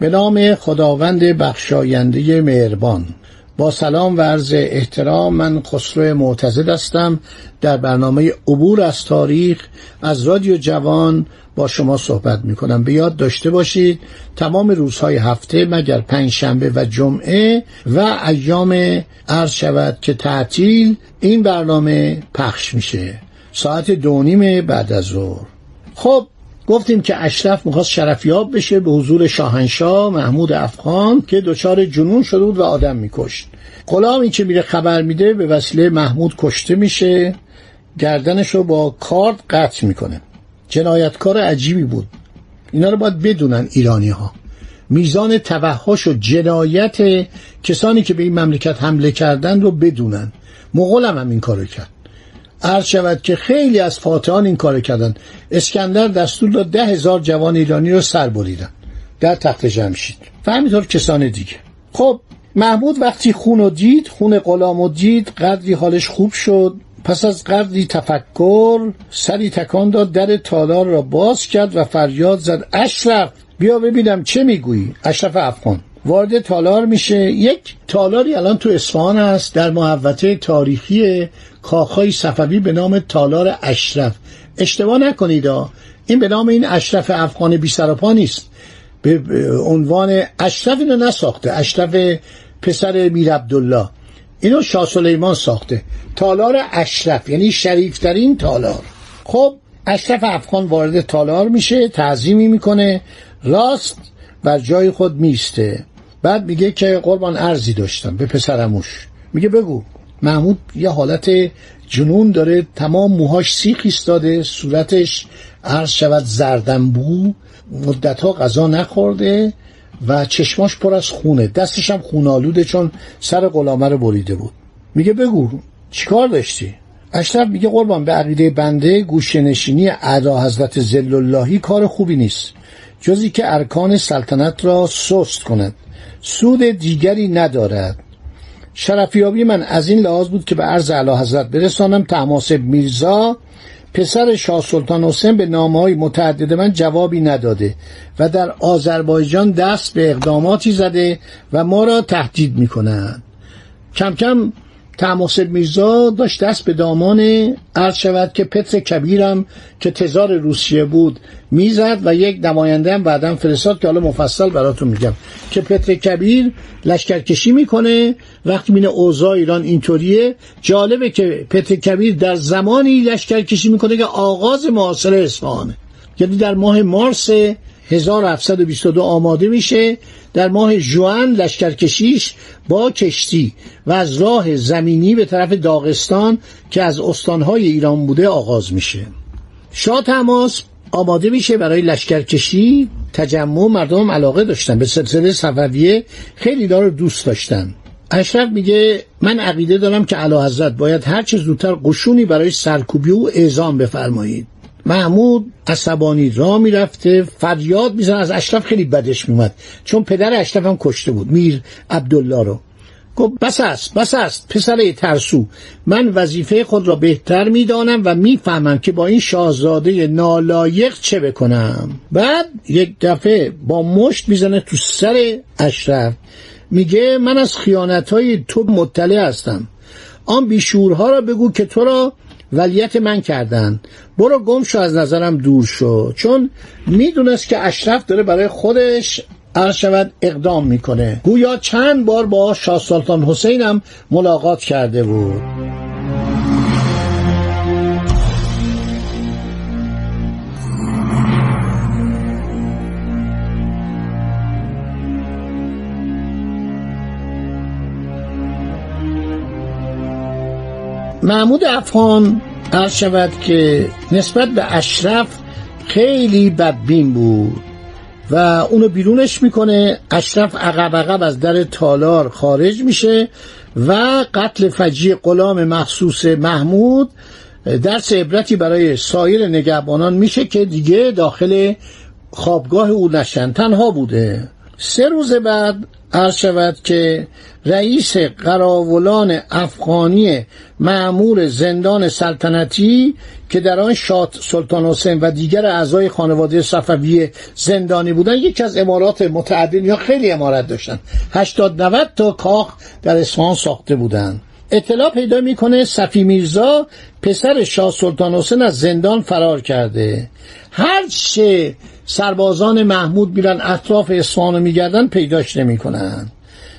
به نام خداوند بخشاینده مهربان. با سلام و عرض احترام من خسرو معتزد هستم. در برنامه عبور از تاریخ از رادیو جوان با شما صحبت می کنم به یاد داشته باشید تمام روزهای هفته مگر پنج شنبه و جمعه و ایام عرض شود که تعطیل این برنامه پخش میشه. ساعت دونیم بعد از ظهر. خب گفتیم که اشرف می‌خواست شرفیاب بشه به حضور شاهنشاه محمود افغان که دچار جنون شده بود و آدم میکشت. غلامی که میره خبر میده به وسیله محمود کشته میشه گردنش رو با کارد قطع می‌کنه. جنایتکار عجیبی بود. اینا رو باید بدونن ایرانی ها میزان توحش و جنایت کسانی که به این مملکت حمله کردن رو بدونن. مغولم هم این کارو کرد. عرض شود که خیلی از فاتحان این کار کردن اسکندر دستور داد ده هزار جوان ایرانی رو سر بریدن. در تخت جمشید. و همینطور کسان دیگه. خب محمود وقتی خون و دید خون غلام و دید قدری حالش خوب شد. پس از قدری تفکر سری تکان داد در تالار را باز کرد و فریاد زد. اشرف بیا ببینم چه می‌گویی؟ اشرف افغان. وارد تالار میشه. یک تالاری الان تو اصفهان هست در محوطه تاریخی کاخهای صفوی به نام تالار اشرف. اشتباه نکنید این به نام این اشرف افغان بی سراپا نیست. به عنوان اشرف اینو نساخته. اشرف پسر میر عبدالله. اینو شاه سلیمان ساخته. تالار اشرف یعنی شریفترین تالار. خب اشرف افغان وارد تالار میشه تعظیمی می‌کنه راست بر جای خود میسته. بعد میگه که قربان ارزی داشتم به پسرموش. میگه بگو محمود یه حالت جنون داره تمام موهاش سیخ ایستاده صورتش عرض شود زردنبو مدتها غذا نخورده و چشماش پر از خونه. دستش هم خونالوده چون سر غلامه رو بریده بود. میگه بگو چیکار داشتی؟ اشرف میگه قربان به عقیده بنده گوشنشینی اعدا حضرت زل اللهی کار خوبی نیست. جزی که ارکان سلطنت را سست کند. سود دیگری ندارد. شرفیابی من از این لحاظ بود که به عرض اعلی حضرت برسانم. تماسب میرزا پسر شاه سلطان حسین به نامه های متعدد من جوابی نداده و در آذربایجان دست به اقداماتی زده و ما را تهدید می کم کم تماسب میرزا داشت دست به دامان عرض شود که پتر کبیرم که تزار روسیه بود می‌زد و یک نماینده هم بعدم فرستاد که حالا مفصل براتون میگم که پتر کبیر لشکرکشی می‌کنه. وقتی مینه اوضاع ایران اینطوریه جالبه که پتر کبیر در زمانی لشکرکشی می‌کنه که آغاز معاصر اصفهانه. یعنی در ماه مارس 1722 آماده میشه در ماه جوان لشکرکشیش با کشتی و از راه زمینی به طرف داغستان که از استانهای ایران بوده آغاز میشه. شاه تماس آماده میشه برای لشکرکشی تجمع مردم علاقه داشتن به سلسله صفویه خیلی داره دوست داشتن. اشرف میگه من عقیده دارم که علا حضرت باید هر چه زودتر قشونی برای سرکوبی و اعزام بفرمایید. محمود عصبانی را می‌رفته فریاد میزن از اشرف خیلی بدش میومد چون پدر اشرف هم کشته بود میر عبدالله رو. گفت بس است بس است پسر ترسو. من وظیفه خود را بهتر می‌دانم و می‌فهمم که با این شاهزاده نالایق چه بکنم. بعد یک دفعه با مشت می‌زنه تو سر اشرف. میگه من از خیانت های تو مطلع هستم. آن بیشورها را بگو که تو را ولیت من کردن. برو گم شو از نظرم دور شو. چون می‌دونست که اشرف داره برای خودش عرض شود اقدام می‌کنه. گویا چند بار با شاه سلطان حسین هم ملاقات کرده بود. محمود افغان عرض شود که نسبت به اشرف خیلی بدبین بود و اونو بیرونش می‌کنه. اشرف عقب عقب از در تالار خارج میشه و قتل فجی غلام مخصوص محمود درس عبرتی برای سایر نگهبانان میشه که دیگه داخل خوابگاه او نشن. تنها بوده. سه روز بعد عرض شود که رئیس قراولان افغانی معمور زندان سلطنتی که در آن شاد سلطان حسین و دیگر اعضای خانواده صفوی زندانی بودن یکی از امارات متعدد یا خیلی امارت داشتن. 80 90 تا کاخ در اصفهان ساخته بودند. اطلاع پیدا می‌کنه صفی میرزا پسر شاه سلطان حسین از زندان فرار کرده. هر چه سربازان محمود میرن اطراف اصفهان میگردن پیداش نمی‌کنن.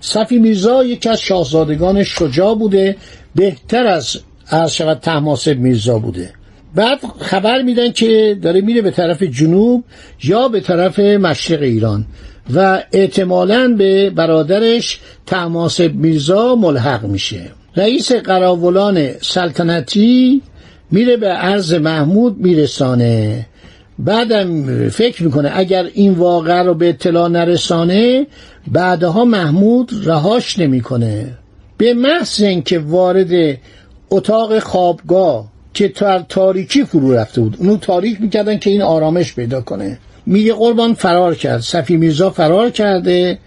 صفی میرزا یکی از شاهزادگان شجاع بوده بهتر از عرض شود تحماسب میرزا بوده. بعد خبر میدن که داره میره به طرف جنوب یا به طرف مشرق ایران و احتمالا به برادرش تحماسب میرزا ملحق میشه. رئیس قراولان سلطنتی میره به عرض محمود میرسانه. بعدم فکر می‌کنه اگر این واقع رو به اطلاع نرسانه بعدها محمود رهاش نمی‌کنه. به محض اینکه وارد اتاق خوابگاه که تا تاریکی فرو رفته بود اونو تاریک می‌کردن که این آرامش پیدا کنه. میگه قربان فرار کرد صفی میرزا فرار کرده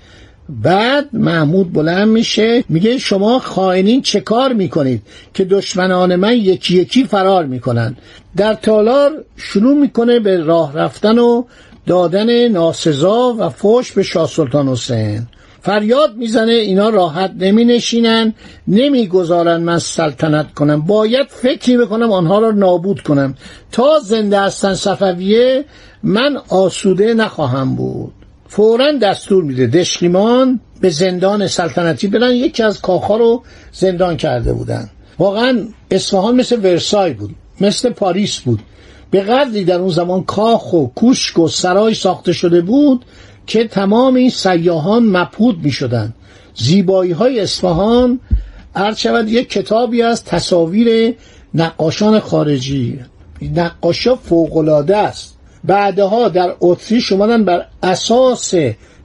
بعد محمود بلند میشه میگه شما خائنین چه کار می‌کنید که دشمنان من یکی یکی فرار می‌کنن؟ در تالار شروع می‌کنه به راه رفتن و دادن ناسزا و فوش به شاه سلطان حسین. فریاد می‌زنه اینا راحت نمی نشینن نمی‌گذارن من سلطنت کنم. باید فکری بکنم آنها را نابود کنم. تا زنده هستن صفویه من آسوده نخواهم بود. فورا دستور میده دشقیمان به زندان سلطنتی برن. یکی از کاخها رو زندان کرده بودن. واقعا اصفهان مثل ورسای بود مثل پاریس بود. به قدری در اون زمان کاخ و کوشک و سرای ساخته شده بود که تمام این سیاهان مبهود می شدن زیبایی های اصفهان شود یک کتابی از تصاویر نقاشان خارجی. نقاشا فوقلاده است. بعدها در اتریش اومدن بر اساس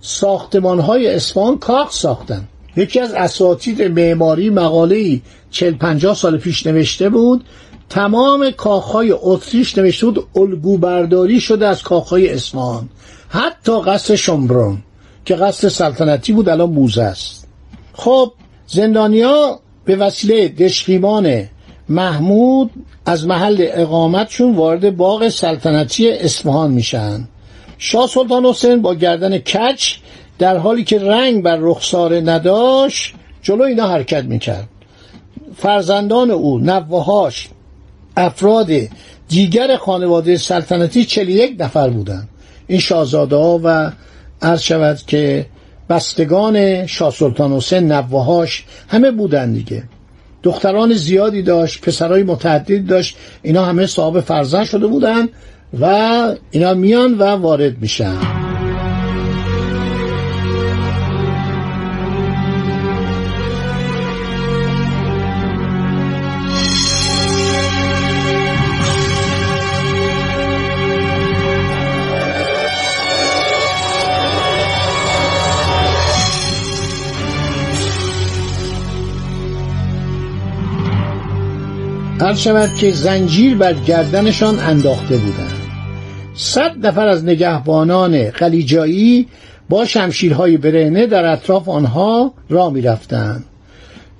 ساختمان های اصفهان کاخ ساختن. یکی از اساتید معماری مقاله 40 50 سال پیش نوشته بود تمام کاخهای اتریش نوشته بود الگو برداری شده از کاخهای اصفهان. حتی قصر شمبرون که قصر سلطنتی بود الان موزه است. خب زندانیا به وسیله دشخیمان محمود از محل اقامتشون وارد باغ سلطنتی اصفهان میشن. شاه سلطان حسین با گردن کچ در حالی که رنگ بر رخساره نداشت جلو اینا حرکت می‌کرد. فرزندان او نوهاش افراد دیگر خانواده سلطنتی 41 نفر بودند این شاهزاده ها و عرض شود که بستگان شاه سلطان حسین نوهاش همه بودن دیگه. دختران زیادی داشت پسرای متعدد داشت. اینا همه صاحب فرزند شده بودن و اینا میان و وارد میشن. هر شود که زنجیر بر گردنشان انداخته بودند. صد نفر از نگهبانان قلیجایی با شمشیرهای برهنه در اطراف آنها را می‌رفتند.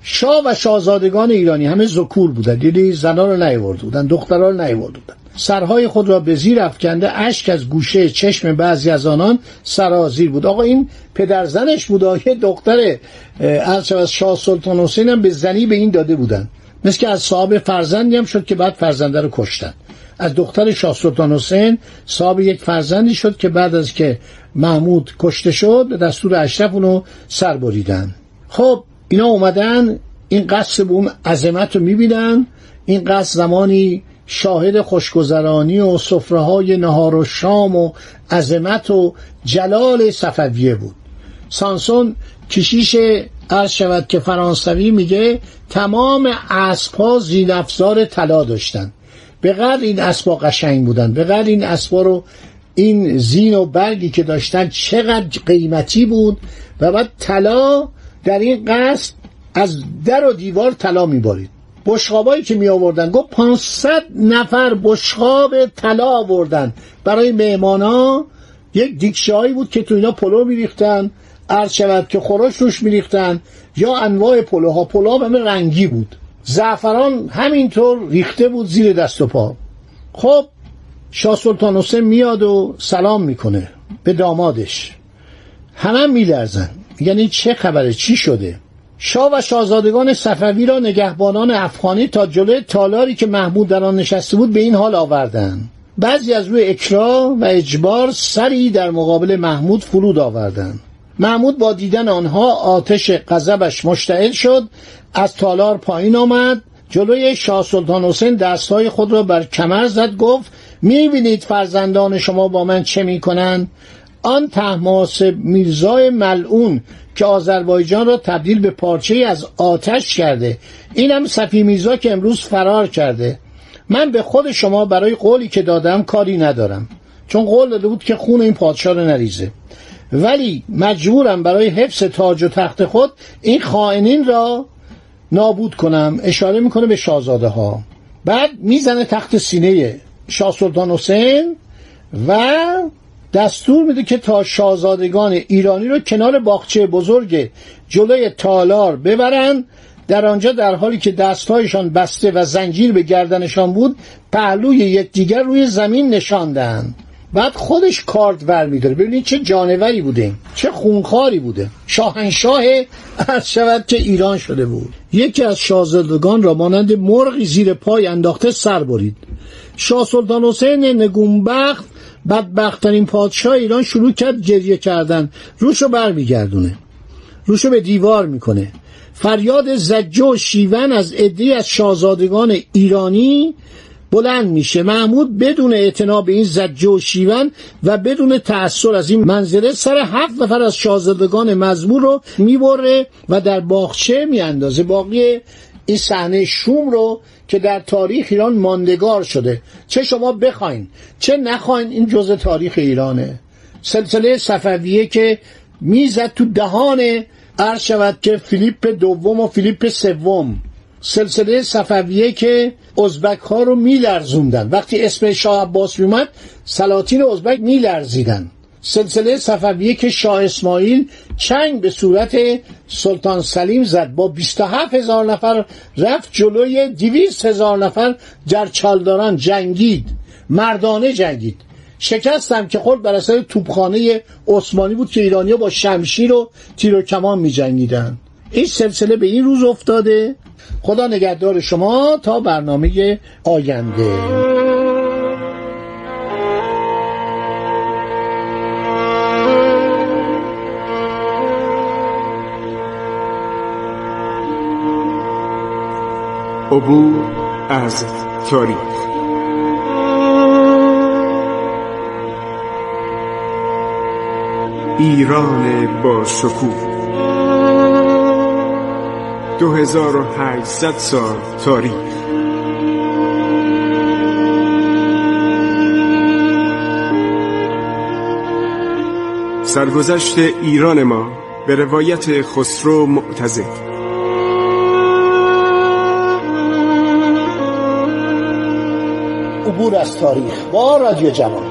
شاه و شاهزادگان ایرانی همه زکور بودند. دیدی زنان را نیورده بودند دخترها را نیورده بودند سرهای خود را به زیر افکنده اشک از گوشه چشم بعضی از آنان سرازیر بود. آقا این پدرزنش بود. یه دختر از شاه سلطان حسین هم به زنی به این داده بودند. مثل که از صاحب فرزندی هم شد که بعد فرزنده رو کشتن. از دختر شاه سلطان حسین صاحب یک فرزندی شد که بعد از که محمود کشته شد دستور اشرف اونو سر بریدن. خب اینا اومدن این قصد به اون عظمت رو می‌بینن. این قصد زمانی شاهد خوشگذرانی و صفره های نهار و شام و عظمت و جلال صفویه بود. سانسون کشیش عرض شود که فرانسوی میگه تمام اسبها زینفزار طلا داشتن. به قدر این اسبا قشنگ بودن. به قدر این اسبا رو این زین و برگی که داشتن چقدر قیمتی بود و بعد طلا در این قصد از در و دیوار طلا میبارید. بشقابایی که می آوردن گفت 500 نفر بشقاب طلا آوردن. برای مهمانا یک دیکشایی بود که تو اینا پلو میریختن. عرض شود که خورش روش میریختن یا انواع پلوها. پلوها همه رنگی بود. زعفران همینطور ریخته بود زیر دست و پا. خب شاه سلطان حسین میاد و سلام می‌کنه به دامادش. همه هم میلرزن. یعنی چه خبره؟ چی شده؟ شاه و شاهزادگان صفوی را نگهبانان افغانی تا جلوی تالاری که محمود در آن نشسته بود به این حال آوردند بعضی از روی اکرا و اجبار سری در مقابل محمود فرود آوردند محمود با دیدن آنها آتش غضبش مشتعل شد از تالار پایین آمد جلوی شاه سلطان حسین دستهای خود را بر کمر زد گفت می‌بینید فرزندان شما با من چه می‌کنند؟ آن تحماس میرزای ملعون که آذربایجان را تبدیل به پارچه از آتش کرده اینم صفی میرزا که امروز فرار کرده. من به خود شما برای قولی که دادم کاری ندارم چون قول داده بود که خون این پادشاه رو نریزه. ولی مجبورم برای حفظ تاج و تخت خود این خائنین را نابود کنم. اشاره می‌کنه به شاهزاده ها بعد می‌زنه تخت سینه شاه سلطان حسین و دستور میده که تا شاهزادگان ایرانی رو کنار باغچه بزرگ جلوی تالار ببرن. در آنجا در حالی که دستهایشان بسته و زنجیر به گردنشان بود پهلوی یکدیگر روی زمین نشاندند. بعد خودش کارت ور میداره. ببینید چه جانوری بوده. چه خونخاری بوده. شاهنشاه از شود که ایران شده بود. یکی از شاهزادگان را مانند مرغی زیر پای انداخته سر برید. شاه سلطان حسین نگونبخت بدبختترین پادشاه ایران شروع کرد گریه کردن. روشو برمیگردونه. روشو به دیوار می‌کنه. فریاد زجه و شیون از عدهای از شاهزادگان ایرانی بلند میشه. محمود بدون به این زجه و شیون و بدون تأثیر از این منزله سر هفت نفر از شاهزادگان مزمور رو می‌بره و در باغچه میاندازه. باقی این صحنه شوم رو که در تاریخ ایران ماندگار شده. چه شما بخواین چه نخواین این جزء تاریخ ایرانه. سلسله صفویه که می‌زد تو دهان عرض شود که فیلیپ دوم و فیلیپ سوم. سلسله صفویه که ازبک ها رو میلرزوندن. وقتی اسم شاه عباس میومد سلاطین ازبک میلرزیدن. سلسله صفویه که شاه اسماعیل چنگ به صورت سلطان سلیم زد. با 27 هزار نفر رفت جلوی 200 هزار نفر در چالداران جنگید. مردانه جنگید. شکستم که خود بر اثر توپخانه عثمانی بود که ایرانیا با شمشیر و تیر و کمان می جنگیدن. این سلسله به این روز افتاده. خدا نگهدار شما تا برنامه آینده. عبور از تاریخ. ایران با شکوه. 2800 سال تاریخ. سرگذشت ایران ما به روایت خسرو معتزد. عبور از تاریخ با رادیو جوان.